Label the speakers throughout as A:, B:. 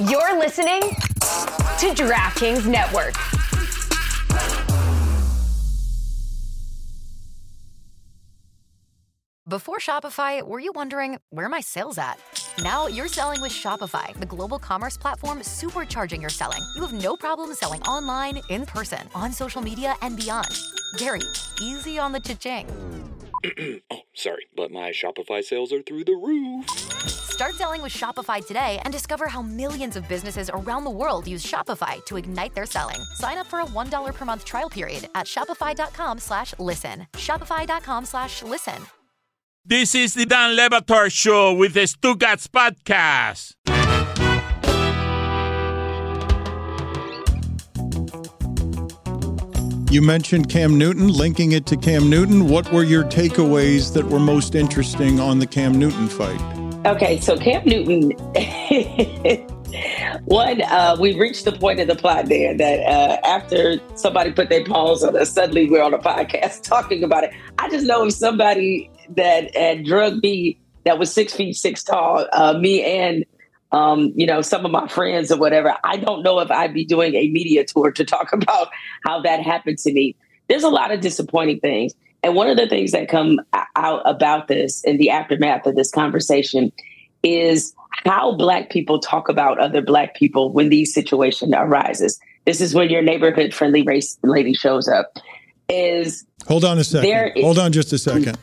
A: You're listening to DraftKings Network.
B: Before Shopify, were you wondering where my sales at? Now you're selling with Shopify, the global commerce platform supercharging your selling. You have no problem selling online, in person, on social media, and beyond. Gary, easy on the cha-ching.
C: oh, sorry, but my Shopify sales are through the roof.
B: Start selling with Shopify today and discover how millions of businesses around the world use Shopify to ignite their selling. Sign up for a $1 per month trial period at shopify.com slash listen. Shopify.com slash listen.
D: This is the Dan Le Batard Show with the Stugotz Podcast.
E: You mentioned Cam Newton, linking it to Cam Newton. What were your takeaways that were most interesting on the Cam Newton fight?
F: Okay, so Cam Newton, one, uh, we reached the point of the plot there that uh, after somebody put their paws on us, suddenly we're on a podcast talking about it. I just know if somebody that had drugged me that was six feet six tall, uh, me and um, you know some of my friends or whatever. I don't know if I'd be doing a media tour to talk about how that happened to me. There's a lot of disappointing things, and one of the things that come out about this in the aftermath of this conversation is how Black people talk about other Black people when these situation arises. This is when your neighborhood friendly race lady shows up. Is
E: hold on a second. hold on just a second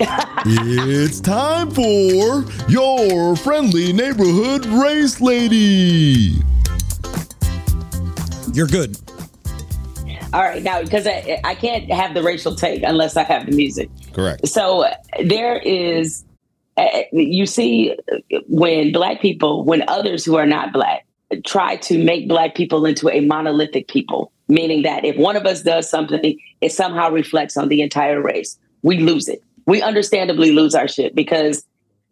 G: it's time for your friendly neighborhood race lady.
E: You're good.
F: All right, now because I, I can't have the racial take unless I have the music.
G: Correct.
F: So there is, uh, you see, when black people, when others who are not black try to make black people into a monolithic people, meaning that if one of us does something, it somehow reflects on the entire race. We lose it we understandably lose our shit because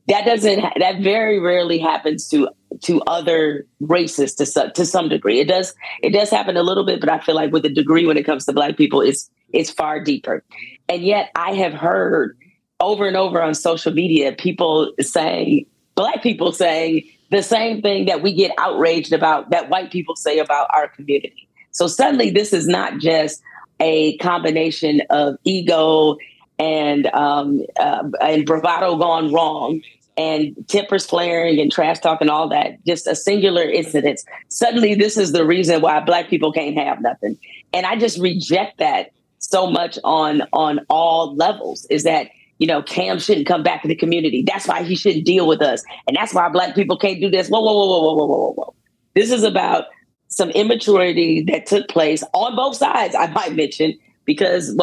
F: that doesn't that very rarely happens to to other races to some to some degree. It does it does happen a little bit, but I feel like with the degree when it comes to black people, it's it's far deeper. And yet I have heard over and over on social media people saying black people saying the same thing that we get outraged about that white people say about our community. So suddenly this is not just a combination of ego and um, uh, and bravado gone wrong and tempers flaring and trash talk and all that, just a singular incident. Suddenly, this is the reason why Black people can't have nothing, and I just reject that so much on on all levels. Is that you know Cam shouldn't come back to the community? That's why he shouldn't deal with us, and that's why Black people can't do this. Whoa, whoa, whoa, whoa, whoa, whoa, whoa, whoa! This is about some immaturity that took place on both sides. I might mention because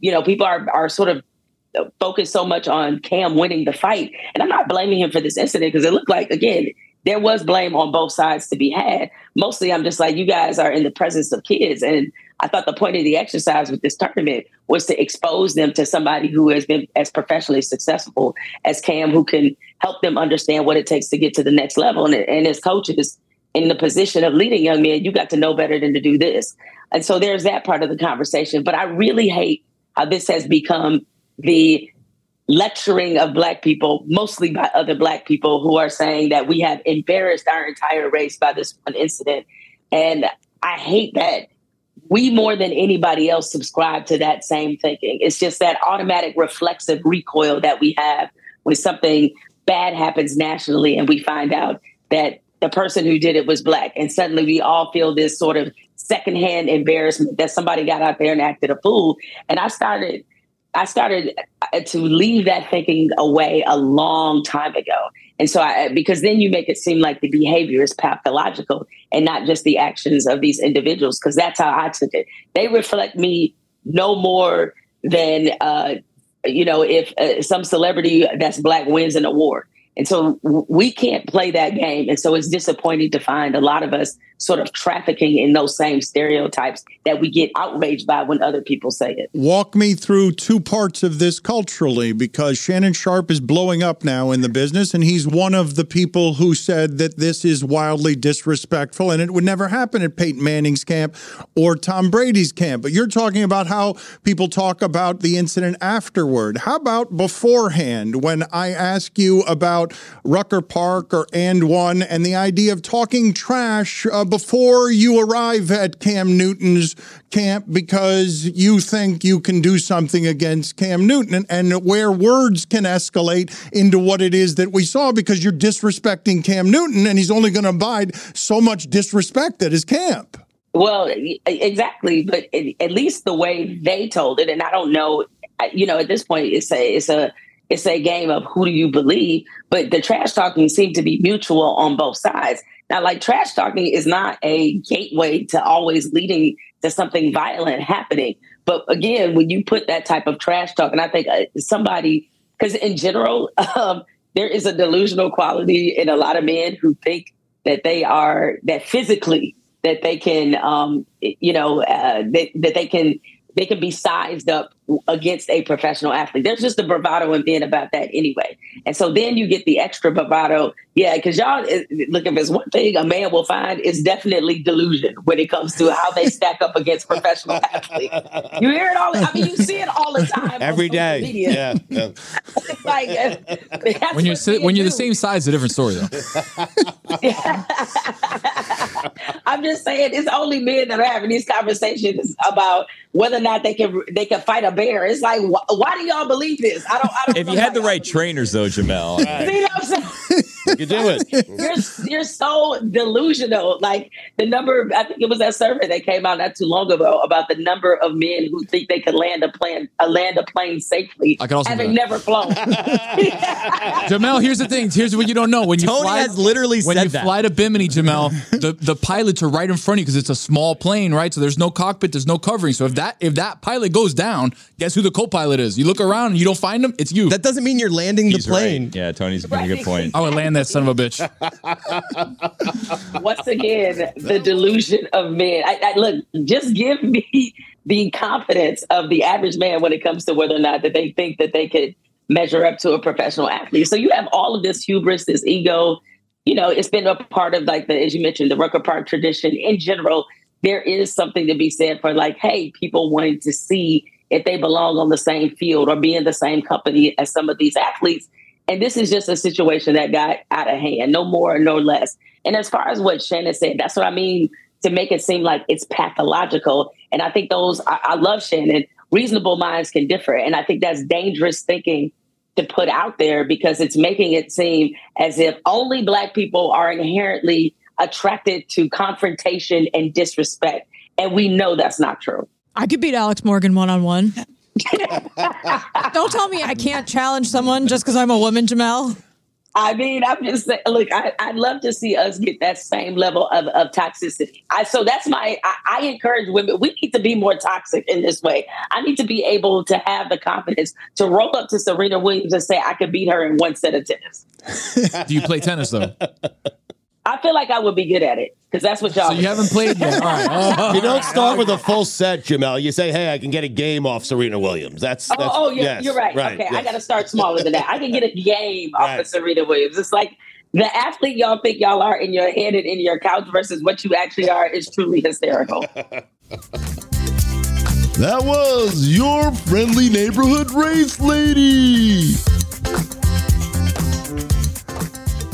F: you know people are are sort of focused so much on Cam winning the fight, and I'm not blaming him for this incident because it looked like again there was blame on both sides to be had. Mostly, I'm just like you guys are in the presence of kids, and I thought the point of the exercise with this tournament was to expose them to somebody who has been as professionally successful as Cam, who can help them understand what it takes to get to the next level. And, and as coaches in the position of leading young men, you got to know better than to do this. And so there's that part of the conversation. But I really hate how this has become the lecturing of black people, mostly by other black people who are saying that we have embarrassed our entire race by this one incident. And I hate that we more than anybody else subscribe to that same thinking. It's just that automatic reflexive recoil that we have when something bad happens nationally and we find out that the person who did it was black. And suddenly we all feel this sort of secondhand embarrassment that somebody got out there and acted a fool. And I started I started uh, to leave that thinking away a long time ago. And so, I, because then you make it seem like the behavior is pathological and not just the actions of these individuals, because that's how I took it. They reflect me no more than, uh, you know, if uh, some celebrity that's black wins an award. And so we can't play that game. And so it's disappointing to find a lot of us sort of trafficking in those same stereotypes that we get outraged by when other people say it.
E: Walk me through two parts of this culturally because Shannon Sharpe is blowing up now in the business and he's one of the people who said that this is wildly disrespectful and it would never happen at Peyton Manning's camp or Tom Brady's camp. But you're talking about how people talk about the incident afterward. How about beforehand when I ask you about about Rucker Park or and one, and the idea of talking trash uh, before you arrive at Cam Newton's camp because you think you can do something against Cam Newton, and, and where words can escalate into what it is that we saw because you're disrespecting Cam Newton, and he's only going to abide so much disrespect at his camp.
F: Well, exactly, but at least the way they told it, and I don't know, you know, at this point, it's a it's a it's a game of who do you believe. But the trash talking seemed to be mutual on both sides. Now, like trash talking is not a gateway to always leading to something violent happening. But again, when you put that type of trash talk, and I think uh, somebody, because in general, um, there is a delusional quality in a lot of men who think that they are that physically that they can, um, you know, uh, that, that they can they can be sized up against a professional athlete. There's just a bravado and men about that anyway. And so then you get the extra bravado. Yeah, because y'all eh, look if it's one thing a man will find is definitely delusion when it comes to how they stack up against professional athletes. You hear it all. I mean, you see it all the time on
H: Every
F: social
H: day.
F: media.
H: Yeah. yeah.
F: It's like uh, that's
I: When you're si-
F: men
I: when you're the same size, a different story though.
F: I'm just saying, it's only men that are having these conversations about whether or not they can they can fight a bear. It's like, wh- why do y'all believe this? I don't. I don't
H: If you had the right trainers, though, Jemele,
F: it. See what I'm saying?
H: You could do it.
F: You're you're so delusional. Like the number, I think it was that survey that came out not too long ago about the number of men who think they could land a plane, uh, land a plane safely,
I: I could also do
F: having never flown.
I: Jemele, here's the thing. Here's what you don't know. When you
H: Tony
I: fly,
H: has literally
I: when
H: said
I: you
H: that.
I: fly to Bimini, Jemele, the, the pilots are right in front of you because it's a small plane, right? So there's no cockpit, there's no covering. So if that if that pilot goes down, guess who the co-pilot is? You look around and you don't find him, it's you.
H: That doesn't mean you're landing
C: He's
H: the plane.
C: right. Yeah, Tony's making a good point.
I: I would land that son of a bitch.
F: once again, the delusion of men. I, I, look, just give me the confidence of the average man when it comes to whether or not that they think that they could measure up to a professional athlete. So you have all of this hubris, this ego. You know, it's been a part of like the, as you mentioned, the Rucker Park tradition in general. There is something to be said for like, hey, people wanting to see if they belong on the same field or be in the same company as some of these athletes. And this is just a situation that got out of hand, no more, no less. And as far as what Shannon said, that's what I mean to make it seem like it's pathological. And I think those, I, I love Shannon. Reasonable minds can differ. And I think that's dangerous thinking to put out there because it's making it seem as if only Black people are inherently attracted to confrontation and disrespect. And we know that's not true.
J: I could beat Alex Morgan one on one. Don't tell me I can't challenge someone just because I'm a woman, Jemele.
F: I mean, I'm just saying, look, I, I'd love to see us get that same level of, of toxicity. I, so that's my, I, I encourage women, we need to be more toxic in this way. I need to be able to have the confidence to roll up to Serena Williams and say, I could beat her in one set of tennis.
I: Do you play tennis though?
F: I feel like I would be good at it because that's what y'all
I: So you haven't played yet. All right.
H: You don't start with a full set, Jemele. You say, "Hey, I can get a game off Serena Williams." That's,
F: Oh,
H: that's
F: oh, yeah,
H: yes,
F: you're right. okay, I got to start smaller than that. I can get a game off
H: Right.
F: of Serena Williams. It's like the athlete y'all think y'all are in your head and in your couch versus what you actually are is truly hysterical.
G: That was your friendly neighborhood race lady.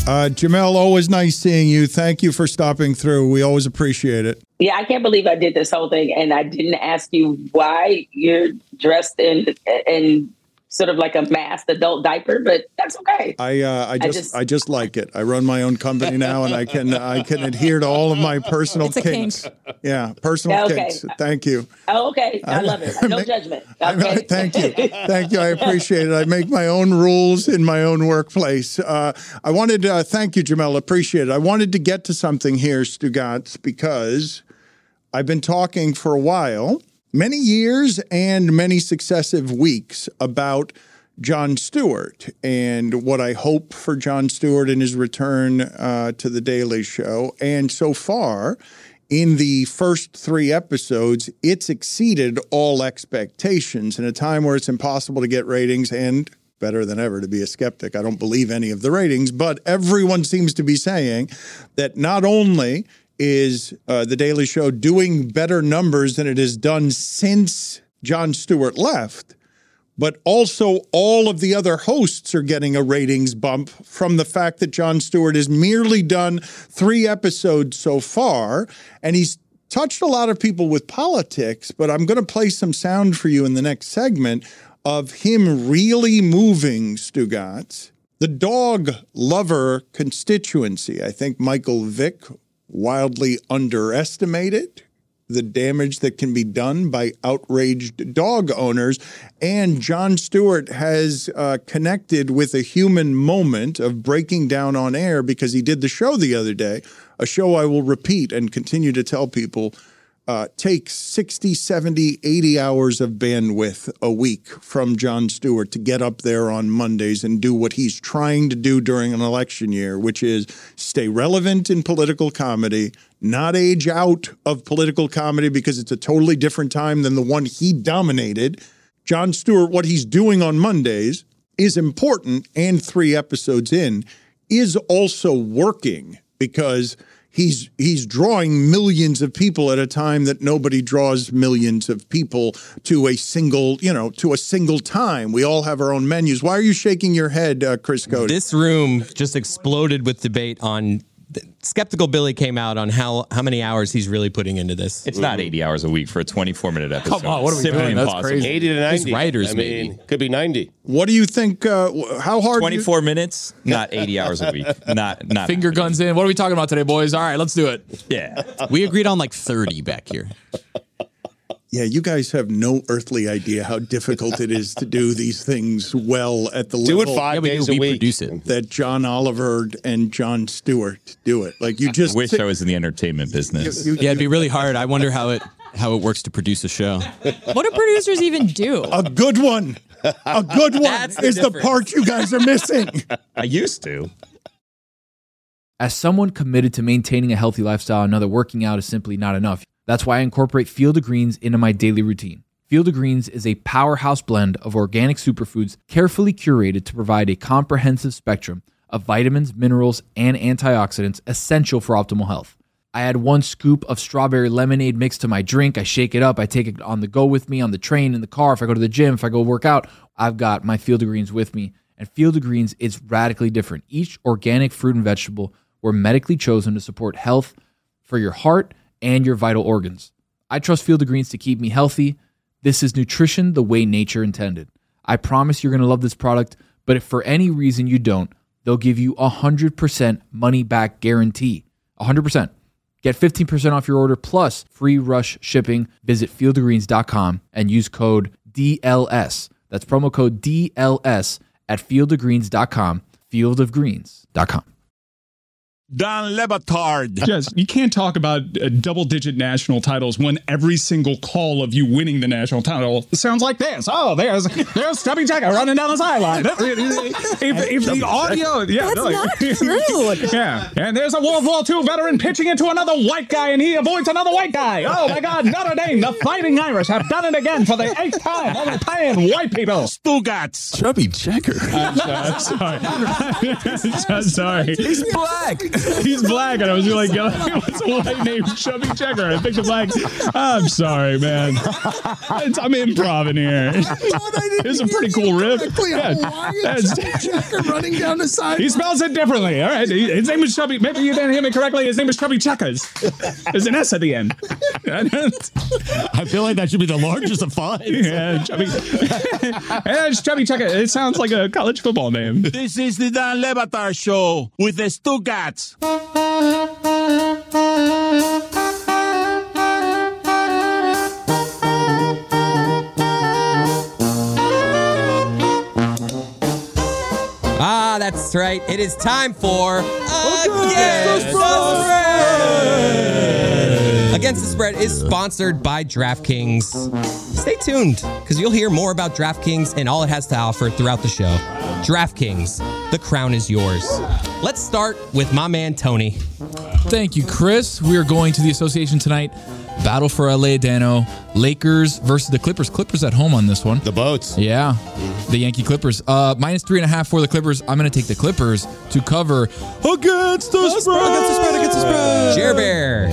E: Uh, Jemele, always nice seeing you. Thank you for stopping through. We always appreciate it.
F: Yeah, I can't believe I did this whole thing and I didn't ask you why you're dressed in in sort of like a masked adult diaper, but that's okay.
E: I uh, I just I
F: just-
E: just, like it. I run my own company now, and I can I can adhere to all of my personal
J: It's a
E: kinks.
J: kink.
E: Yeah, personal
F: Yeah, okay.
E: kinks. Thank you.
F: Oh, okay, I love it. No judgment.
E: I-
F: Okay.
E: thank you. Thank you. I appreciate it. I make my own rules in my own workplace. Uh, I wanted to uh, thank you, Jemele. Appreciate it. I wanted to get to something here, Stugotz, because I've been talking for a while, many years and many successive weeks about Jon Stewart and what I hope for Jon Stewart in his return uh, to The Daily Show. And so far, in the first three episodes, it's exceeded all expectations in a time where it's impossible to get ratings and better than ever to be a skeptic. I don't believe any of the ratings, but everyone seems to be saying that not only is uh, The Daily Show doing better numbers than it has done since Jon Stewart left, but also all of the other hosts are getting a ratings bump from the fact that Jon Stewart has merely done three episodes so far, and he's touched a lot of people with politics. But I'm going to play some sound for you in the next segment of him really moving Stugotz. The dog lover constituency, I think Michael Vick wildly underestimated the damage that can be done by outraged dog owners. And Jon Stewart has uh, connected with a human moment of breaking down on air because he did the show the other day, a show I will repeat and continue to tell people uh, takes 60, 70, 80 hours of bandwidth a week from Jon Stewart to get up there on Mondays and do what he's trying to do during an election year, which is stay relevant in political comedy, not age out of political comedy because it's a totally different time than the one he dominated. Jon Stewart, what he's doing on Mondays is important, and three episodes in is also working because he's he's drawing millions of people at a time that nobody draws millions of people to a single you know to a single time we all have our own menus why are you shaking your head uh, chris Cote?
K: This room just exploded with debate on. Skeptical Billy came out on how how many hours he's really putting into this.
L: It's not 80 hours a week for a 24 minute episode.
K: Come on, what are we
L: Simply
K: doing? That's crazy.
H: 80 to 90.
K: Just writers,
H: I mean,
K: maybe.
H: could be 90.
E: what do you think uh, how hard do you-
L: 24 minutes, not 80 hours a week. Not not
M: Finger guns in. What are we talking about today, boys? All right, let's do it.
L: Yeah.
K: We agreed on like 30 back here.
E: Yeah you guys have no earthly idea how difficult it is to do these things well at the
H: Do it
E: level
H: five days a
K: we
H: week.
K: produce it.
E: that john oliver and jon stewart do it like you just
L: Wish
E: sit-
L: I was in the entertainment business.
K: Yeah, it'd be really hard. I wonder how it how it works to produce a show.
J: What do producers even do?
E: a good one a good one
K: That's
E: is the
K: difference.
E: part you guys are missing
L: I used to.
I: As someone committed to maintaining a healthy lifestyle, another working out is simply not enough. That's why I incorporate Field of Greens into my daily routine. Field of Greens is a powerhouse blend of organic superfoods carefully curated to provide a comprehensive spectrum of vitamins, minerals, and antioxidants essential for optimal health. I add one scoop of strawberry lemonade mix to my drink. I shake it up. I take it on the go with me on the train, in the car. If I go to the gym, if I go work out, I've got my Field of Greens with me. And Field of Greens is radically different. Each organic fruit and vegetable were medically chosen to support health for your heart and your vital organs. I trust Field of Greens to keep me healthy. This is nutrition the way nature intended. I promise you're going to love this product, but if for any reason you don't, they'll give you a 100% money back guarantee. 100%. Get 15% off your order plus free rush shipping. Visit fieldofgreens.com and use code DLS. That's promo code DLS at fieldofgreens.com. Fieldofgreens.com.
D: Don Le Batard.
N: Yes, you can't talk about uh, double-digit national titles when every single call of you winning the national title sounds like this. Oh, there's there's Stubby Checker running down the sideline. if, if the audio, yeah,
J: That's
N: no, like-
J: not true.
N: yeah, and there's a World War II veteran pitching into another white guy, and he avoids another white guy. Oh my God, Notre Dame, the Fighting Irish have done it again for the eighth time. They're playing white people.
D: Stugotz.
M: Chubby checker.
N: I'm, I'm sorry. I'm sorry.
M: He's black.
N: He's black, and I was like, what's a white name? Chubby Checker. I picked a black. I'm sorry, man. It's, I'm improv in here. It's a pretty cool riff. Yeah. That's-
M: running down the side.
N: He spells it differently. All right. His name is Chubby. Maybe you didn't hear me correctly. His name is Chubby Checkers. There's an S at the end.
H: I feel like that should be the largest of five.
N: yeah, Chubby. yeah, it's Chubby Checker. It sounds like a college football name.
D: This is the Dan Le Batard Show with the Stugotz.
K: Ah, that's right. It is time for Against the Spread. Against the Spread is sponsored by DraftKings. Stay tuned because you'll hear more about DraftKings and all it has to offer throughout the show. DraftKings, the crown is yours. Let's start with my man Tony.
M: Thank you, Chris. We are going to the association tonight. Battle for LA Dano. Lakers versus the Clippers. Clippers at home on this one.
H: The boats.
M: Yeah. The Yankee Clippers. Uh minus three and a half for the Clippers. I'm gonna take the Clippers to cover against the spread. Against the spread, against the spread.
K: Jer Bear.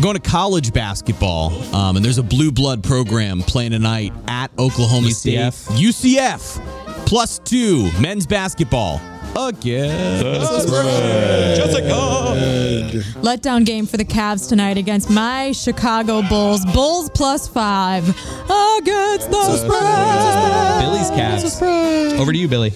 M: Going to college basketball, um, and there's a blue blood program playing tonight at Oklahoma
K: UCF.
M: State. UCF plus two men's basketball against Jessica.
J: Letdown game for the Cavs tonight against my Chicago Bulls. Bulls plus five against the spread.
K: Billy's Cavs. Over to you, Billy.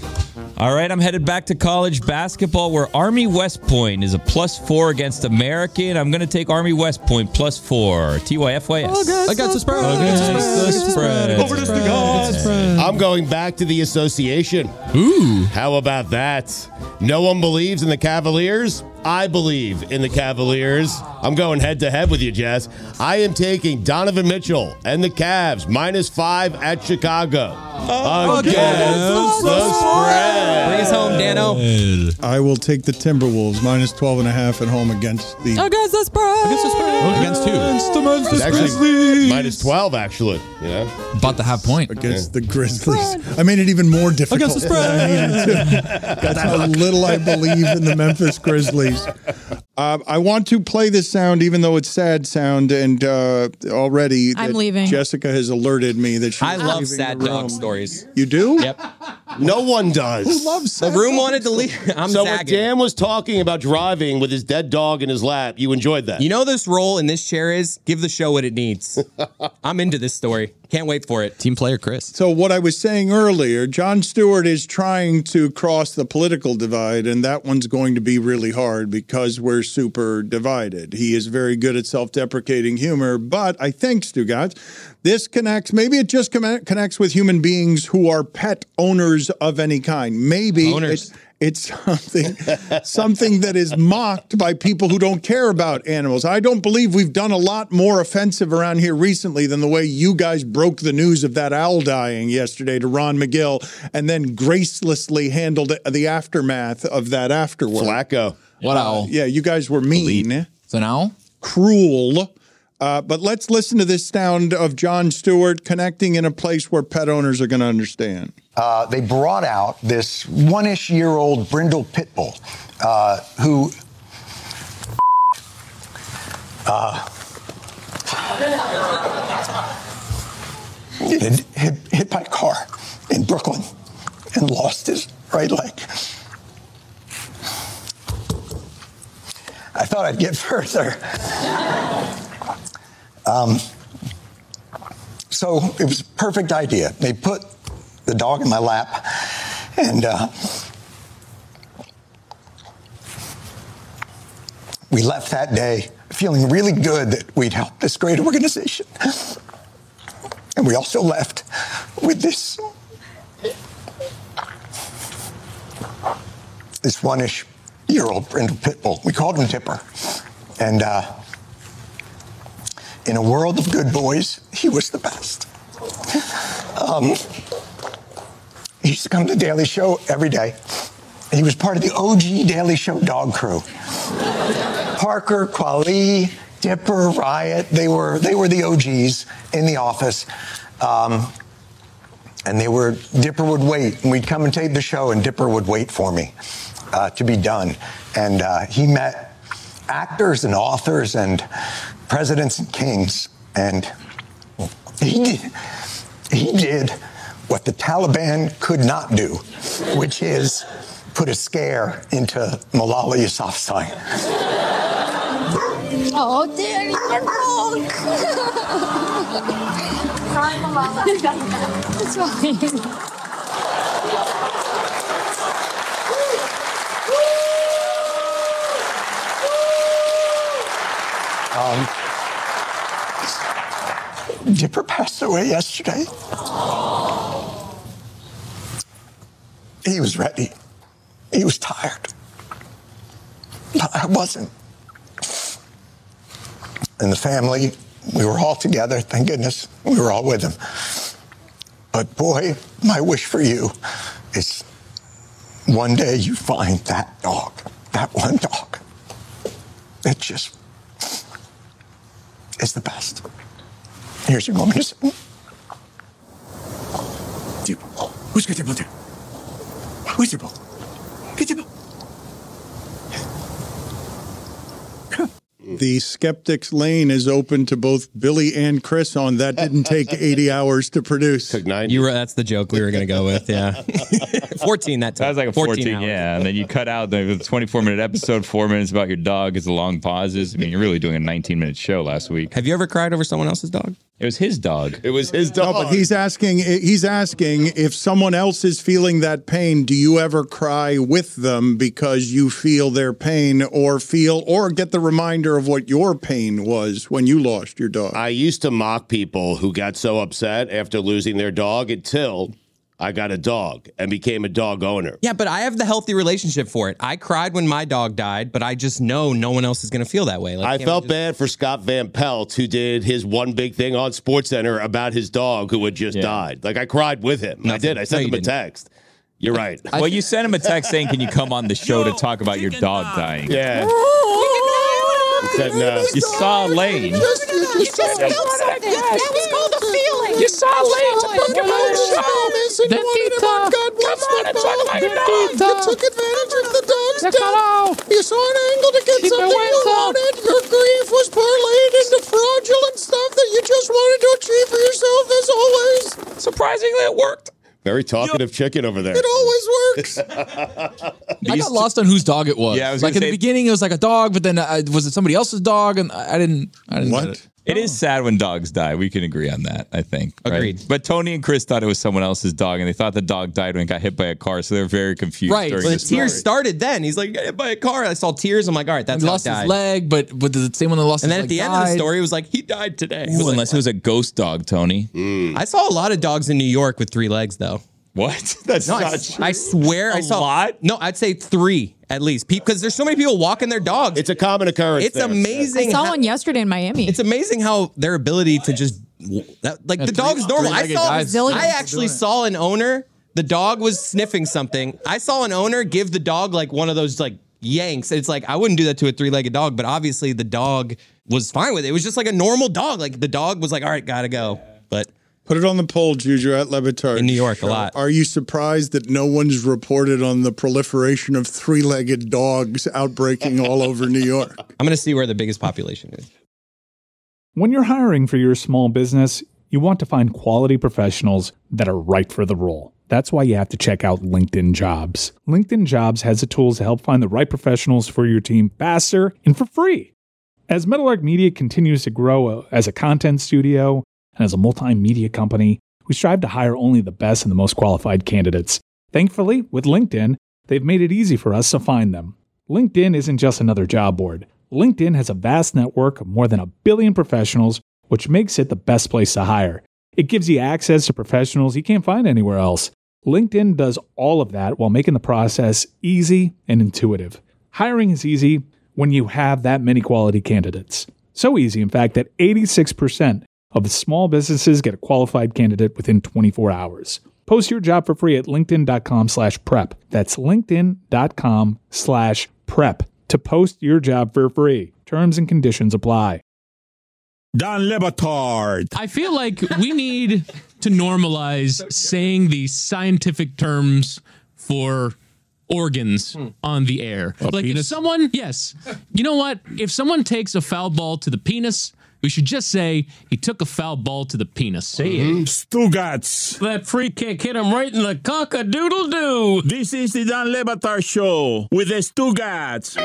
L: All right, I'm headed back to college basketball where Army West Point is a plus four against American. I'm going to take Army West Point plus four. TYFYS.
M: Against the spread.
L: Against the spread.
H: Over to the gods. I'm going back to the association.
M: Ooh.
H: How about that? No one believes in the Cavaliers. I believe in the Cavaliers. I'm going head to head with you, Jess. I am taking Donovan Mitchell and the Cavs minus five at Chicago. Oh, against the spread.
K: Bring us home, Dano.
E: I will take the Timberwolves minus 12 and a half at home against the
J: Against the spread.
M: Against the spread. Against who?
E: Against the Memphis
H: It's
E: Grizzlies.
H: minus 12, actually. You know?
I: About to have point.
E: Against the Grizzlies. I made it even more difficult
M: Against the
E: than I needed to. That's how little I believe in the Memphis Grizzlies. Uh, I want to play this sound, even though it's sad sound, and uh, already
J: I'm leaving.
E: Jessica has alerted me that she's
K: I love sad
E: the
K: dog stories.
E: You do?
K: Yep.
H: No one does.
E: Who loves
K: The room wanted to leave. I'm
H: so when
K: zagging.
H: Dan was talking about driving with his dead dog in his lap, you enjoyed that.
K: You know this role in this chair is give the show what it needs. I'm into this story. Can't wait for it.
M: Team player Chris.
E: So what I was saying earlier, Jon Stewart is trying to cross the political divide, and that one's going to be really hard because we're super divided. He is very good at self-deprecating humor, but I think Stugotz, this connects. Maybe it just connects with human beings who are pet owners of any kind. Maybe
K: Owners.
E: It's something something that is mocked by people who don't care about animals. I don't believe we've done a lot more offensive around here recently than the way you guys broke the news of that owl dying yesterday to Ron McGill and then gracelessly handled the aftermath of that afterward.
H: Flacco.
I: What owl?
E: Uh, yeah, you guys were mean,
I: It's an owl?
E: cruel. Uh, but let's listen to this sound of Jon Stewart connecting in a place where pet owners are going to understand.
O: uh, they brought out this one-ish year old brindle pit bull uh, who uh, hit, hit, by car in Brooklyn and lost his right leg. I thought I'd get further. Um, so it was a perfect idea. They put the dog in my lap, and uh, we left that day feeling really good that we'd helped this great organization. And we also left with this this one-ish year old brindle pit bull. We called him Dipper, and uh, in a world of good boys, he was the best. Um, he used to come to the Daily Show every day. He was part of the OG Daily Show dog crew. Parker, Quali, Dipper, Riot, they were, they were the OGs in the office. Um, and they were, Dipper would wait, and we'd come and tape the show, and Dipper would wait for me uh, to be done. And uh, he met actors and authors and presidents and kings, and he did, he did what the Taliban could not do, which is put a scare into Malala Yousafzai.
P: Oh, Daddy, you're wrong. Sorry, Mama. It's fine.
O: Um, Dipper passed away yesterday. He was ready. He was tired. But I wasn't. And the family, we were all together, thank goodness. We were all with him. But boy, my wish for you is one day you find that dog, that one dog. It just is the best. Here's your moment. Just,
Q: Who's got your mother? Who's your ball? Get your ball.
E: The skeptics lane is open to both Billy and Chris on that didn't take 80 hours to produce.
H: Took 90.
K: You were, that's the joke we were going to go with. Yeah. 14 that time.
L: That was like a 14,
K: hours.
L: yeah. And then you cut out the 24 minute episode, four minutes about your dog is the long pauses. I mean, you're really doing a 19 minute show last week.
K: Have you ever cried over someone else's dog?
L: It was his dog.
H: It was his
E: No,
H: dog.
E: but he's asking. He's asking if someone else is feeling that pain. Do you ever cry with them because you feel their pain, or feel, or get the reminder of what your pain was when you lost your dog?
H: I used to mock people who got so upset after losing their dog until I got a dog and became a dog owner.
K: Yeah, but I have the healthy relationship for it. I cried when my dog died, but I just know no one else is going to feel that way. Like,
H: I felt
K: just-
H: bad for Scott Van Pelt, who did his one big thing on SportsCenter about his dog who had just died. Like I cried with him. I did. I sent
L: No,
H: him a
L: didn't.
H: text. You're right.
L: well, you sent him a text saying, "Can you come on the show to talk about your dog dying?"
H: Yeah. He said no.
L: You saw Lane.
P: You just felt something. That was called a feeling.
L: You saw Lane to book him on the show.
P: The Tita.
Q: God bless the dog. You took advantage of the dog's death. You saw an angle to get something you wanted. Your grief was parlayed into fraudulent stuff that you just wanted to achieve for yourself, as always.
L: Surprisingly, it worked.
H: Very talkative chicken over there.
Q: It always works.
I: I got lost on whose dog it was.
L: Yeah, I was
I: like
L: gonna
I: in the beginning, it was like a dog, but then uh, was it somebody else's dog? And I I didn't. I didn't. Get it.
L: It is sad when dogs die. We can agree on that, I think. right?
K: Agreed.
L: But Tony and Chris thought it was someone else's dog, and they thought the dog died when it got hit by a car, so they're very confused.
K: Right.
L: During
K: Well, the
L: the story.
K: tears started then. He's like, got hit by a car. I saw tears. I'm like, all right, that's
I: He
K: how
I: lost
K: it died.
I: his leg, but but the same one that lost
K: and
I: his
K: then at
I: leg
K: the end of the story, it was like, he died today.
L: Ooh, unless it was a ghost dog, Tony.
K: I saw a lot of dogs in New York with three legs, though.
L: What? That's
K: No, I,
L: not true.
K: I swear I
L: A
K: saw a
L: lot?
K: No, I'd say three at least, because there's so many people walking their dogs.
H: It's a common occurrence.
K: It's
H: there.
J: I
K: amazing.
J: saw
K: how-
J: one yesterday in Miami.
K: It's amazing how their ability to just that, like
I: Yeah,
K: the
I: three-
K: dog's normal. I
I: three-legged
K: saw.
I: guys.
K: I actually saw an owner. The dog was sniffing something. I saw an owner give the dog like one of those like yanks. It's like I wouldn't do that to a three-legged dog, but obviously the dog was fine with it. It was just like a normal dog. Like the dog was like, "All right, gotta go." But
E: Put it on the poll, Juju, at Levitard.
K: In New York, a lot.
E: Are you surprised that no one's reported on the proliferation of three legged dogs outbreaking all over New York?
K: I'm gonna see where the biggest population is.
R: When you're hiring for your small business, you want to find quality professionals that are right for the role. That's why you have to check out LinkedIn Jobs. LinkedIn Jobs has the tools to help find the right professionals for your team faster and for free. As Meadowlark Media continues to grow uh, as a content studio and as a multimedia company, we strive to hire only the best and the most qualified candidates. Thankfully, with LinkedIn, they've made it easy for us to find them. LinkedIn isn't just another job board. LinkedIn has a vast network of more than a billion professionals, which makes it the best place to hire. It gives you access to professionals you can't find anywhere else. LinkedIn does all of that while making the process easy and intuitive. Hiring is easy when you have that many quality candidates. So easy, in fact, that 86% of small businesses get a qualified candidate within 24 hours. Post your job for free at linkedin.com slash prep. That's linkedin.com slash prep to post your job for free. Terms and conditions apply.
D: Don Le Batard.
S: I feel like we need to normalize saying these scientific terms for organs hmm. on the air. like if someone, yes, you know what? If someone takes a foul ball to the penis, we should just say he took a foul ball to the penis. Say it.
D: Mm-hmm. Stugotz.
S: That free kick hit him right in the cock a doodle doo.
D: This is the Don Le Batard Show with the Stugats.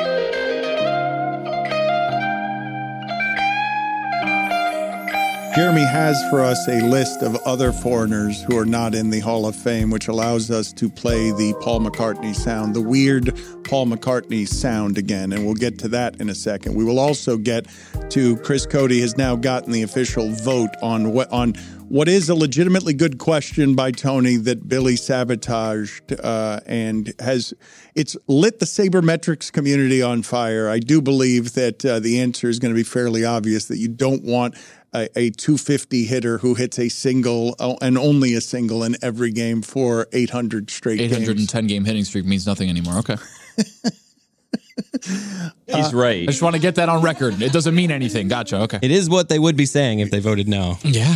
E: Jeremy has for us a list of other foreigners who are not in the Hall of Fame, which allows us to play the Paul McCartney sound, the weird Paul McCartney sound again. And we'll get to that in a second. We will also get to Chris Cote has now gotten the official vote on what on what is a legitimately good question by Tony that Billy sabotaged uh, and has it's lit the sabermetrics community on fire. I do believe that uh, the answer is going to be fairly obvious that you don't want a, a 250 hitter who hits a single oh, and only a single in every game for 800 straight games.
I: 810 game hitting streak means nothing anymore. Okay.
L: He's right.
I: I just want to get that on record. It doesn't mean anything. Gotcha. Okay.
K: It is what they would be saying if they voted no.
I: Yeah.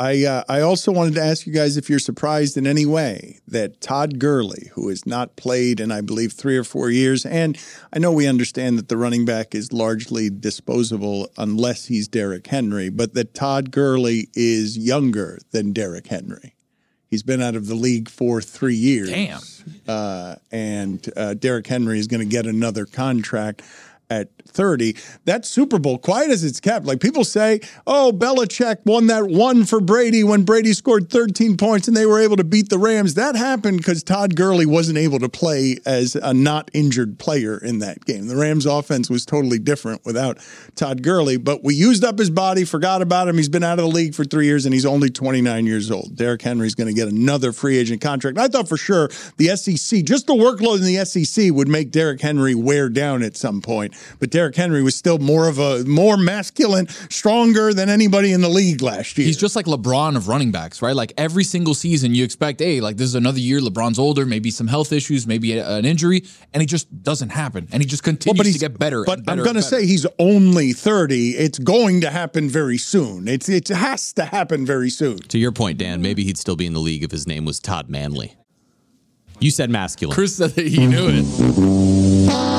E: I uh, I also wanted to ask you guys if you're surprised in any way that Todd Gurley, who has not played in I believe three or four years, and I know we understand that the running back is largely disposable unless he's Derrick Henry, but that Todd Gurley is younger than Derrick Henry. He's been out of the league for three years.
I: Damn.
E: Uh, and uh, Derrick Henry is going to get another contract at 30. That Super Bowl, quiet as it's kept, like people say, oh, Belichick won that one for Brady when Brady scored 13 points and they were able to beat the Rams. That happened because Todd Gurley wasn't able to play as a not injured player in that game. The Rams offense was totally different without Todd Gurley, but we used up his body, forgot about him. He's been out of the league for three years and he's only 29 years old. Derrick Henry's going to get another free agent contract. I thought for sure the SEC, just the workload in the SEC would make Derrick Henry wear down at some point. But Derrick Henry was still more of a more masculine, stronger than anybody in the league last year.
I: He's just like LeBron of running backs, right? Like every single season, you expect, hey, like this is another year. LeBron's older, maybe some health issues, maybe a- an injury, and it just doesn't happen. And he just continues to get better.
E: But
I: and better
E: I'm going to say he's only 30. It's going to happen very soon. It's it has to happen very soon.
M: To your point, Dan, maybe he'd still be in the league if his name was Todd Manley. You said masculine.
I: Chris said that he knew it.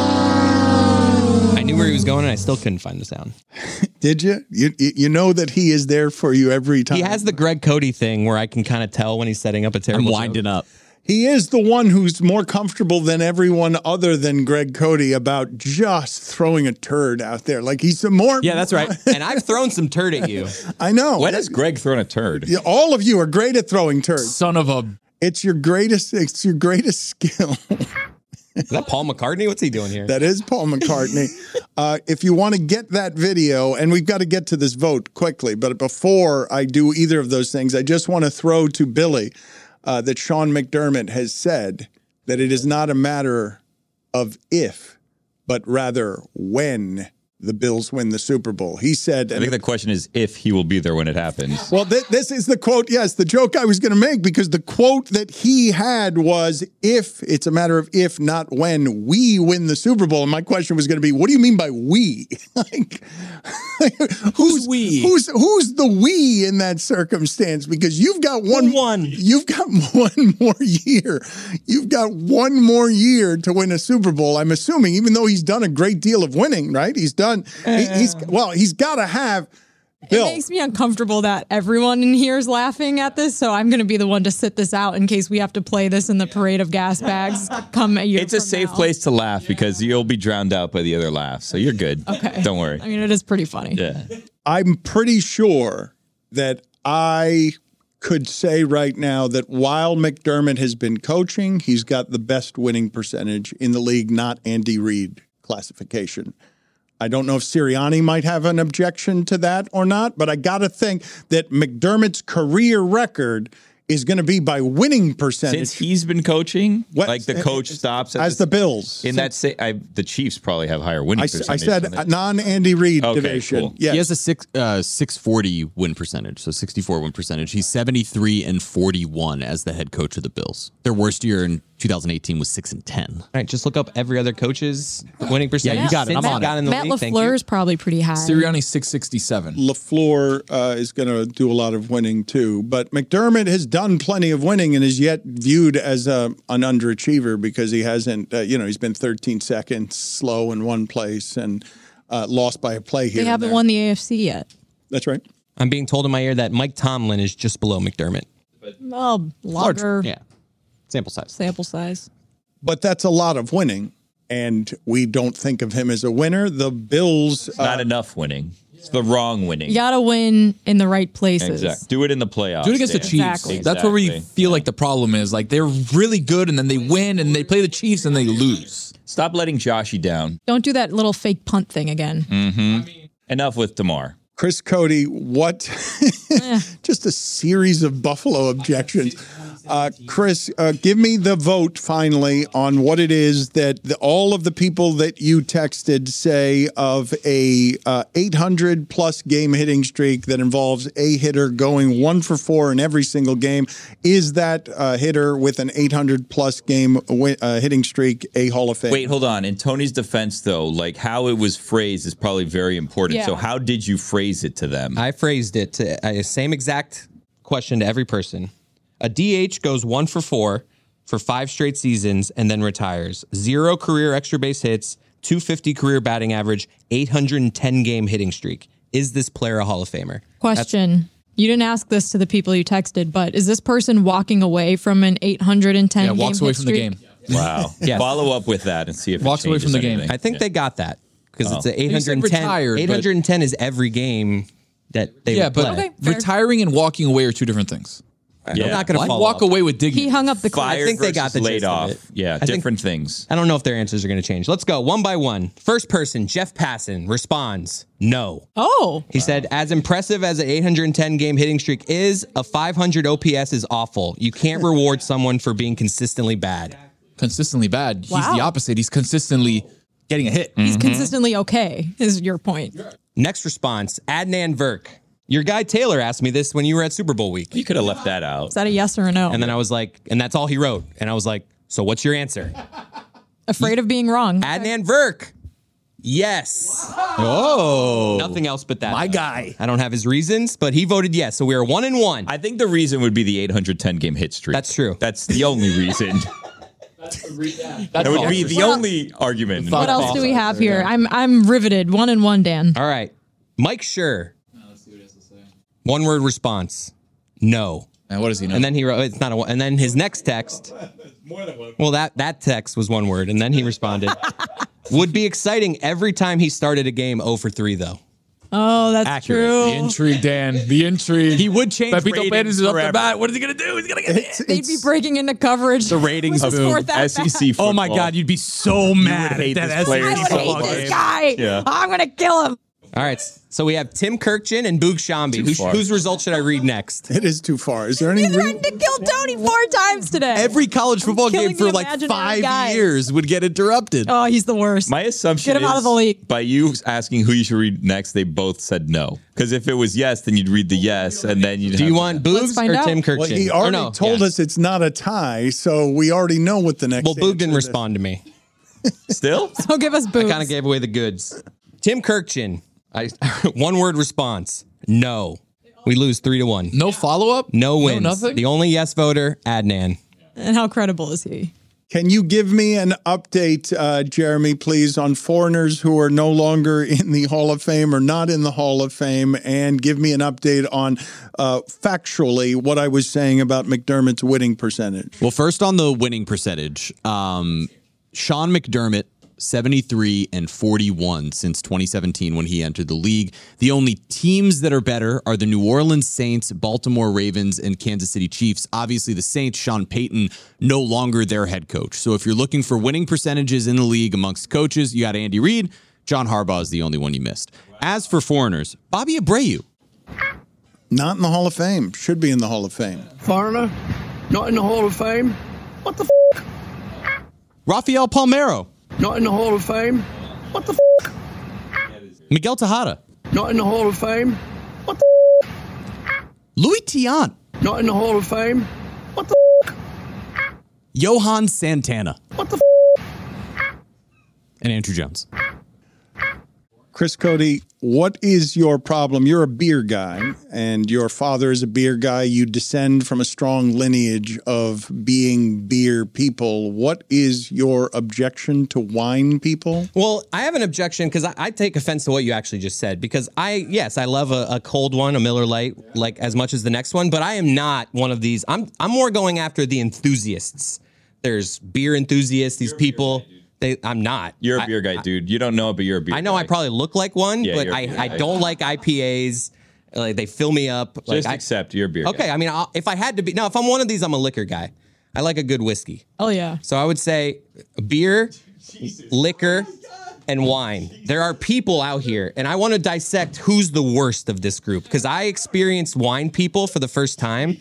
K: Was going, and I still couldn't find the sound.
E: Did you? You you know that he is there for you every time.
K: He has the Greg Cote thing where I can kind of tell when he's setting up a terrible.
M: I'm winding up.
E: He is the one who's more comfortable than everyone other than Greg Cote about just throwing a turd out there. Like he's a more
K: Yeah, that's right. and I've thrown some turd at you.
E: I know.
L: When has Greg thrown a turd?
E: All of you are great at throwing turds.
I: Son of a.
E: It's your greatest. It's your greatest skill.
K: Is that Paul McCartney? What's he doing here?
E: That is Paul McCartney. uh, if you want to get that video, and we've got to get to this vote quickly, but before I do either of those things, I just want to throw to Billy uh, that Sean McDermott has said that it is not a matter of if, but rather when the Bills win the Super Bowl. He said,
L: I think the question is if he will be there when it happens.
E: well, th- this is the quote. Yes, the joke I was going to make because the quote that he had was if it's a matter of if, not when we win the Super Bowl. And my question was going to be, what do you mean by we? like, who's we? Who's who's the we in that circumstance? Because you've got one one. You've got one more year. You've got one more year to win a Super Bowl. I'm assuming, even though he's done a great deal of winning, right? He's done. He- he's uh. well. He's got to have. Bill,
J: It makes me uncomfortable that everyone in here is laughing at this, so I'm going to be the one to sit this out in case we have to play this in the parade of gas bags come a year.
L: It's a
J: from
L: safe
J: now.
L: place to laugh because you'll be drowned out by the other laughs. So you're good.
J: Okay.
L: Don't worry.
J: I mean, it is pretty funny.
L: Yeah.
E: I'm pretty sure that I could say right now that while McDermott has been coaching, he's got the best winning percentage in the league, not Andy Reid classification. I don't know if Sirianni might have an objection to that or not, but I got to think that McDermott's career record is going to be by winning percentage.
L: Since he's been coaching,
E: What-
L: like the coach stops at
E: as the Bills.
L: In that, say, I, the Chiefs probably have higher winning
E: I, s- I
L: percentage.
E: said non Andy Reid
L: Okay,
E: division.
L: cool.
E: Yes.
M: He has a six uh, six forty win percentage, so sixty four win percentage. He's seventy three and forty one as the head coach of the Bills. Their worst year in two thousand eighteen was six and ten.
K: All right, just look up every other coach's winning percentage.
M: Yeah, you got it. I'm
K: he
M: on
K: got
M: it.
K: in the
J: Matt
K: league.
J: LaFleur is probably pretty high.
I: Sirianni's 667.
E: LaFleur uh, is going to do a lot of winning too. But McDermott has done plenty of winning and is yet viewed as a, an underachiever because he hasn't, uh, you know, he's been 13 seconds slow in one place and uh, lost by a play here.
J: They haven't
E: there.
J: won the AFC yet.
E: That's right.
K: I'm being told in my ear that Mike Tomlin is just below McDermott.
J: Oh, larger
M: yeah, sample size.
J: sample size.
E: But that's a lot of winning. And we don't think of him as a winner. The Bills. uh,
L: not enough winning. It's the wrong winning.
J: You got to win in the right places.
L: Exactly. Do it in the playoffs.
I: Do it against the Chiefs.
J: Exactly.
I: That's where we
L: Exactly.
I: feel like the problem is. Like they're really good and then they win and they play the Chiefs and they lose.
L: Stop letting Joshy down.
J: Don't do that little fake punt thing again.
L: Mm-hmm. Enough with Demar.
E: Chris Cote, what? Just a series of Buffalo objections. Uh, Chris, uh, give me the vote finally on what it is that the, all of the people that you texted say of a uh, 800 plus game hitting streak that involves a hitter going one for four in every single game. Is that uh, hitter with an 800 plus game wi- uh, hitting streak a Hall of Fame?
L: Wait, hold on. In Tony's defense, though, like how it was phrased is probably very important.
K: Yeah.
L: So, how did you phrase it to them?
K: I phrased it to same exact question to every person. A DH goes one for four for five straight seasons and then retires. Zero career extra base hits, 250 career batting average, 810 game hitting streak. Is this player a Hall of Famer?
J: Question. You didn't ask this to the people you texted, but is this person walking away from an 810
I: Yeah,
J: game
I: walks away
J: hit
I: from the
J: streak?
I: game.
L: Wow.
K: Yes.
L: Follow up with that and see if it
I: Walks away from
L: changes
I: the game.
K: I think they got that because
L: Oh.
K: it's a oh.
I: He said
K: 810.
I: retired, but-
K: 810 is every game that they
I: yeah,
K: would
I: but
K: play.
I: retiring and walking away are two different things.
K: I'm not going to
I: walk
K: up.
I: away with dignity?
J: He hung up the
L: Fired
K: I think they got the
L: laid
K: gist of
L: off.
K: it.
L: Yeah,
K: I think-
L: different things.
K: I don't know if their answers are going to change. Let's go one by one. First person, Jeff Passan, responds no.
J: Oh.
K: He said, as impressive as an 810 game hitting streak is, a 500 OPS is awful. You can't reward someone for being consistently bad.
I: Consistently bad. He's the opposite. He's consistently getting a hit. Mm-hmm.
J: He's consistently okay, is your point.
K: Next response, Adnan Virk. Your guy Taylor asked me this when you were at Super Bowl week.
L: You could have left that out.
J: Is that a yes or a no?
K: And then I was like, and that's all he wrote. And I was like, so what's your answer?
J: Afraid of being wrong.
K: Adnan Virk. Yes.
L: Oh.
K: Nothing else but that.
I: My guy.
K: I don't have his reasons, but he voted yes. So we are one and one.
L: I think the reason would be the 810 game hit streak.
K: That's true.
L: That's the only reason. that would be the
J: What el-
L: only argument.
J: What else do we have here? I'm I'm riveted. One and one, Dan.
K: All right. Mike Schur. One word response. No.
I: And what does he know?
K: And then he wrote it's not a one and then his next text. Well, that that text was one word, and then he responded. Would be exciting every time he started a game 0 for 3 though.
J: Oh, that's
K: Accurate.
J: true.
I: the intrigue, Dan. The intrigue.
M: He would change
I: Pepito
M: ratings
I: Perez is up
M: forever.
I: the bat. What is he gonna do? He's gonna get hit.
J: They'd be breaking into coverage.
M: The ratings
J: with
M: boom.
J: fourth bat.
L: SEC football.
M: Oh my God, you'd be so mad
L: hate
M: at
L: this
M: that
L: player.
J: I would hate this guy.
L: Yeah.
J: I'm gonna kill him.
K: All right. So we have Tim Kurkjian and Boog Sciambi. Whose,
L: far.
K: whose results should I read next?
E: It is too far. Is there any
J: He
E: re-
J: threatened to kill Tony four times today.
M: Every college football game for like five
J: guy.
M: years would get interrupted.
J: oh, he's the worst.
L: My assumption
J: Get him
L: is
J: out of the league.
L: by you asking who you should read next, they both said no. Because if it was yes, then you'd read the yes, and then you'd.
K: Do you
L: have-
K: want
J: Let's
K: Boogs
J: find
K: or
J: out.
K: Tim Kurkjian?
E: Well, he
K: Or
E: already
K: no,
E: told
K: yeah.
E: us it's not a tie, so we already know what the next.
K: Well, Boog didn't
E: answer is.
K: respond to me.
L: still?
J: so give us
K: I kind of gave away the goods. Tim Kurkjian. I one word response. No. We lose three to one.
I: No follow up.
K: No wins.
I: nothing?
K: The only yes voter, Adnan.
J: and how credible is he?
E: Can you give me an update, uh, Jeremy, please, on foreigners who are no longer in the Hall of Fame or not in the Hall of Fame, and give me an update on uh, factually what I was saying about McDermott's winning percentage.
M: Well, first on the winning percentage, um, Sean McDermott, 73 and 41 since 2017 when he entered the league. The only teams that are better are the New Orleans Saints, Baltimore Ravens, and Kansas City Chiefs. Obviously, the Saints, Sean Payton, no longer their head coach. So if you're looking for winning percentages in the league amongst coaches, you got Andy Reid. John Harbaugh is the only one you missed. As for foreigners, Bobby Abreu,
E: Not in the Hall of Fame. Should be in the Hall of Fame.
T: Foreigner, not in the Hall of Fame. What the f?
M: Rafael Palmeiro,
T: Not in the Hall of Fame. What the f?
M: Miguel Tejada,
T: Not in the Hall of Fame. What the
M: Luis Tiant,
T: f? Not in the Hall of Fame. What the f?
M: Johan Santana,
T: What the f?
M: and Andruw Jones.
E: Chris Cote, what is your problem? You're a beer guy, and your father is a beer guy. You descend from a strong lineage of being beer people. What is your objection to wine people?
K: Well, I have an objection because I, I take offense to what you actually just said. Because I, yes, I love a, a cold one, a Miller Lite, like as much as the next one. But I am not one of these. I'm I'm more going after the enthusiasts. There's beer enthusiasts. These people. They, I'm not.
L: You're a
K: I-
L: beer guy, dude. You don't know, but you're a beer
K: I know I probably look like one,
L: Yeah,
K: but
L: you're a
K: I,
L: beer
K: I don't like IPAs. Like they fill me up. Like
L: Just
K: I,
L: accept you're a beer
K: okay,
L: guy.
K: I mean, I'll, if I had to be, no, if I'm one of these, I'm a liquor guy. I like a good whiskey.
J: Oh yeah.
K: So I would say beer, liquor, and wine. There are people out here, and I want to dissect who's the worst of this group because I experienced wine people for the first time.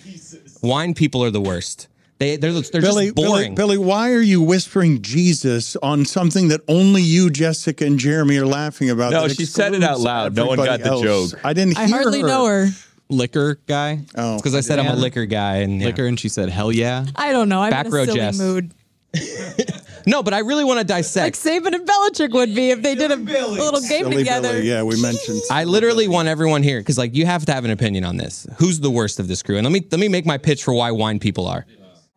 K: Wine people are the worst. They they're, they're
E: Billy,
K: just boring.
E: Billy, Billy, why are you whispering Jesus on something that only you, Jessica, and Jeremy are laughing about?
L: No, she said it out loud. No one got the
E: else?
L: joke.
E: I didn't.
J: I hardly
E: her.
J: know her.
M: Liquor guy.
E: Oh,
K: because I said I'm a liquor guy, and yeah.
M: Liquor, and she said, hell yeah.
J: I don't know. I'm
K: Back
J: in a
K: row
J: silly
K: Jess.
J: mood.
K: No, but I really want to dissect.
J: Like Saban and Belichick would be if they did a little game together.
E: yeah, we mentioned.
K: I literally want everyone here because like you have to have an opinion on this. Who's the worst of this crew? And let me let me make my pitch for why wine people are.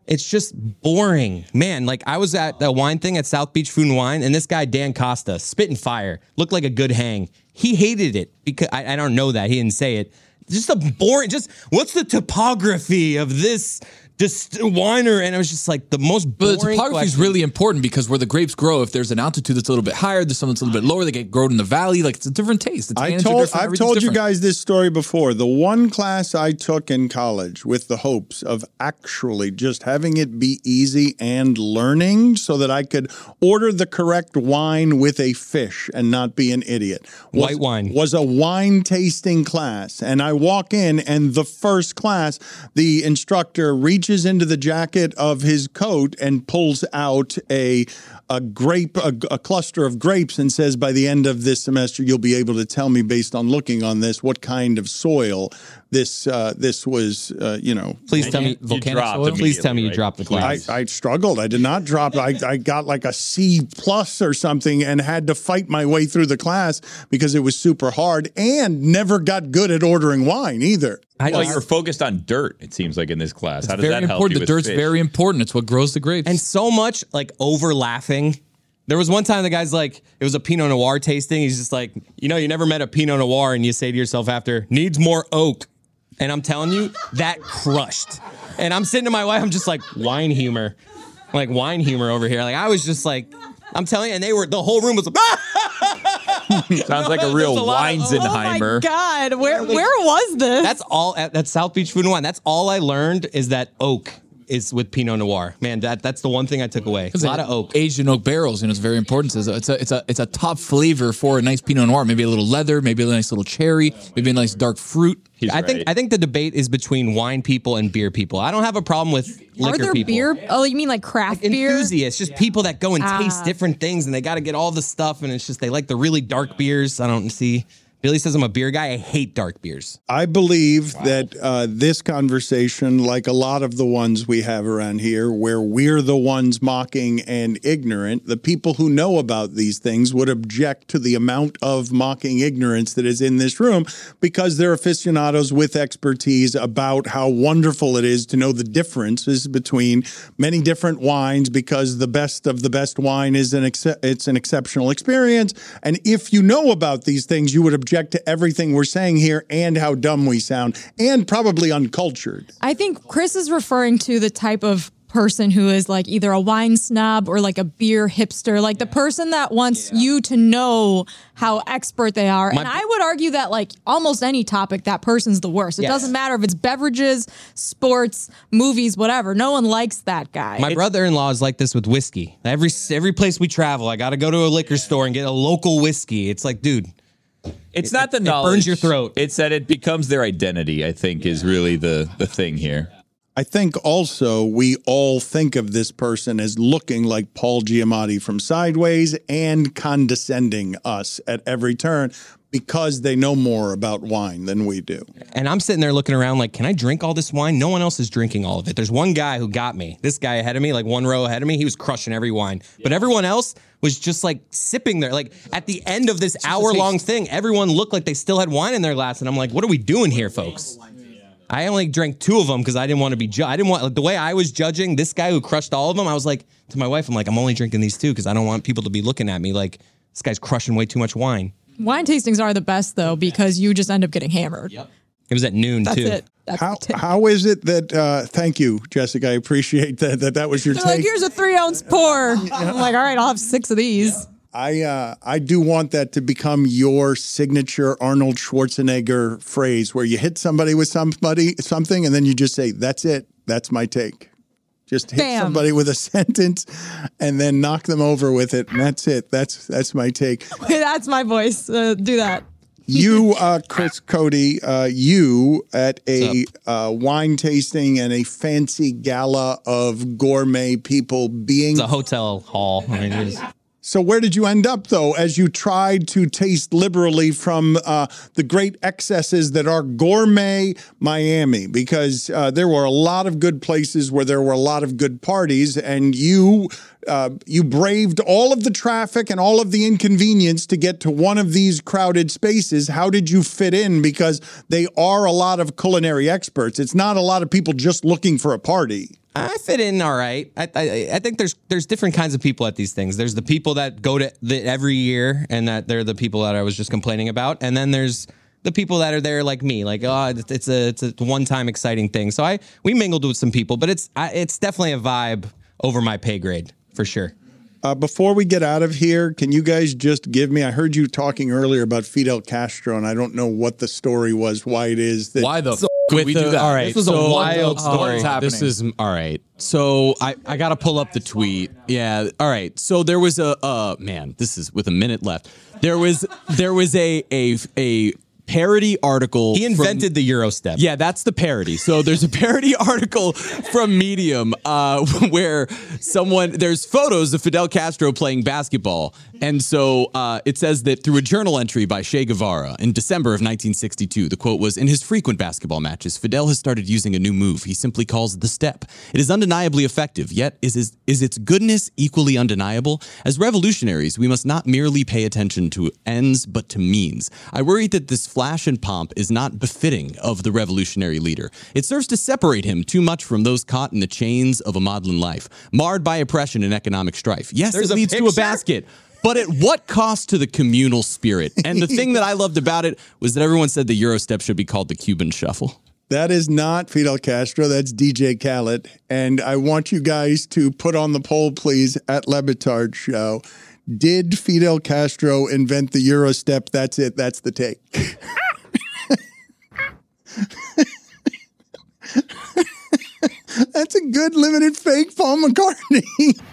K: It's just boring, man. Like I was at the wine thing at South Beach Food and Wine, and this guy Dan Costa, spitting fire, looked like a good hang. He hated it because I, I don't know that he didn't say it. Just a boring. Just what's the topography of this? Just whiner, and I was just like the most
I: But the topography is really important because where the grapes grow, if there's an altitude that's a little bit higher, there's something that's a little bit lower, they get grown in the valley. Like it's a different taste. The
E: I told,
I: different.
E: I've
I: everything's
E: told you guys this story before. The one class I took in college with the hopes of actually just having it be easy and learning so that I could order the correct wine with a fish and not be an idiot. Was-
K: White wine.
E: was a wine tasting class and I walk in and the first class the instructor reaches into the jacket of his coat and pulls out a a grape a, a cluster of grapes and says by the end of this semester you'll be able to tell me based on looking on this what kind of soil this uh, this was uh, you know
K: Please tell me volcanic soil. Please tell me you dropped the class.
E: I struggled. I did not drop. I, I got like a C plus or something and had to fight my way through the class because it was super hard and never got good at ordering wine either.
L: well, you were focused on dirt. It seems like in this class. How does
I: very
L: that help
I: important.
L: you
I: The
L: with
I: dirt's
L: fish?
I: very important. It's what grows the grapes.
K: and so much like over laughing. There was one time the guy's like, it was a Pinot Noir tasting. He's just like, you know, you never met a Pinot Noir, and you say to yourself after, needs more oak. And I'm telling you, that crushed. And I'm sitting to my wife, I'm just like, wine humor, like wine humor over here. Like I was just like, I'm telling you, and they were the whole room was like,
L: Sounds like a real
J: Oh my God, where where was this?
K: That's all at, at South Beach Food and Wine. That's all I learned is that oak is with Pinot Noir. Man, that that's the one thing I took away. A lot of oak.
I: aged in oak barrels, and it's very important. It's a, it's a it's a it's a top flavor for a nice Pinot Noir. Maybe a little leather, maybe a nice little cherry, maybe a nice dark fruit.
K: I think I think the debate is between wine people and beer people. I don't have a problem with liquor
J: Are there
K: people.
J: beer? Oh, you mean like craft beer?
K: Enthusiasts, just people that go and taste
J: Ah.
K: different things, and they got to get all the stuff, and it's just they like the really dark beers. I don't see. Billy says I'm a beer guy. I hate dark beers.
E: I believe that uh, this conversation, like a lot of the ones we have around here, where we're the ones mocking and ignorant, the people who know about these things would object to the amount of mocking ignorance that is in this room because they're aficionados with expertise about how wonderful it is to know the differences between many different wines because the best of the best wine is an ex- it's an exceptional experience and if you know about these things you would object to everything we're saying here and how dumb we sound and probably uncultured
J: I think Chris is referring to the type of person who is like either a wine snob or like a beer hipster, like the person that wants you to know how expert they are.
K: My-
J: and I would argue that like almost any topic, that person's the worst. It
K: Yes.
J: doesn't matter if it's beverages, sports, movies, whatever. No one likes that guy.
K: My brother-in-law is like this with whiskey. Every every place we travel, I got to go to a liquor store and get a local whiskey. It's like, dude,
L: It's not the
K: it
L: knowledge.
K: burns your throat.
L: It's that it becomes their identity. I think is really the the thing here.
E: I think also we all think of this person as looking like Paul Giamatti from Sideways and condescending us at every turn because they know more about wine than we do.
K: And I'm sitting there looking around like, can I drink all this wine? No one else is drinking all of it. There's one guy who got me. This guy ahead of me, like one row ahead of me, he was crushing every wine. But everyone else was just like sipping there. Like at the end of this hour long thing, everyone looked like they still had wine in their glass. And I'm like, what are we doing here, folks? I only drank two of them because I didn't want to be ju- I didn't want like, the way I was judging this guy who crushed all of them. I was like to my wife, I'm like, I'm only drinking these two because I don't want people to be looking at me like this guy's crushing way too much wine.
J: wine tastings are the best though because you just end up getting hammered. Yep.
K: It was at noon
J: That's
K: too.
J: it. That's
E: How
J: the
E: how is it that uh thank you Jessica I appreciate that that that was your
J: They're
E: take
J: like, here's a three ounce pour. I'm like, all right, I'll have six of these.
E: I uh, I do want that to become your signature Arnold Schwarzenegger phrase, where you hit somebody with somebody something, and then you just say, "That's it. That's my take." Just hit
J: Bam.
E: somebody with a sentence, and then knock them over with it. And that's it. That's that's my take.
J: That's my voice. Uh, do that.
E: You, uh, Chris Cote, uh, you at a uh, wine tasting and a fancy gala of gourmet people being
K: It's a hotel hall. I mean, it is.
E: So where did you end up though, as you tried to taste liberally from uh, the great excesses that are gourmet Miami? Because uh, there were a lot of good places where there were a lot of good parties, and you uh, you braved all of the traffic and all of the inconvenience to get to one of these crowded spaces. How did you fit in? Because they are a lot of culinary experts. It's not a lot of people just looking for a party.
K: I fit in all right. I, I I think there's there's different kinds of people at these things. There's the people that go to the, every year, and that they're the people that I was just complaining about, and then there's the people that are there like me, like oh, it's- a it's a one time exciting thing. So I we mingled with some people, but it's I, it's definitely a vibe over my pay grade for sure.
E: Uh, before we get out of here, can you guys just give me? I heard you talking earlier about Fidel Castro, and I don't know what the story was, why it is that.
I: Why the
M: So
I: f-
M: with
I: we
M: the-
I: do that?
M: All right,
I: This was a wild
M: Oh,
I: story. What's?
M: This is all right. So I I got to pull up the tweet. Yeah. All right. So there was a uh man. This is with a minute left. There was there was a a a parody article.
K: He invented the Eurostep.
M: Yeah, that's the parody. So there's a parody article from Medium uh, where someone there's photos of Fidel Castro playing basketball, and so uh, it says that through a journal entry by Che Guevara in December of 1962, the quote was: "In his frequent basketball matches, Fidel has started using a new move he simply calls the step. It is undeniably effective, yet is is, is its goodness equally undeniable? As revolutionaries, we must not merely pay attention to ends, but to means. I worry that this flash and pomp is not befitting of the revolutionary leader. It serves to separate him too much from those caught in the chains of a maudlin life, marred by oppression and economic strife. Yes,
K: There's
M: it leads to a basket. But at what cost to the communal spirit? And the thing that I loved about it was that everyone said the Eurostep should be called the Cuban Shuffle.
E: That is not Fidel Castro. That's DJ Khaled. And I want you guys to put on the poll, please, at Le Batard Show. Did Fidel Castro invent the Eurostep? That's it. That's the take. That's a good limited fake Paul McCartney.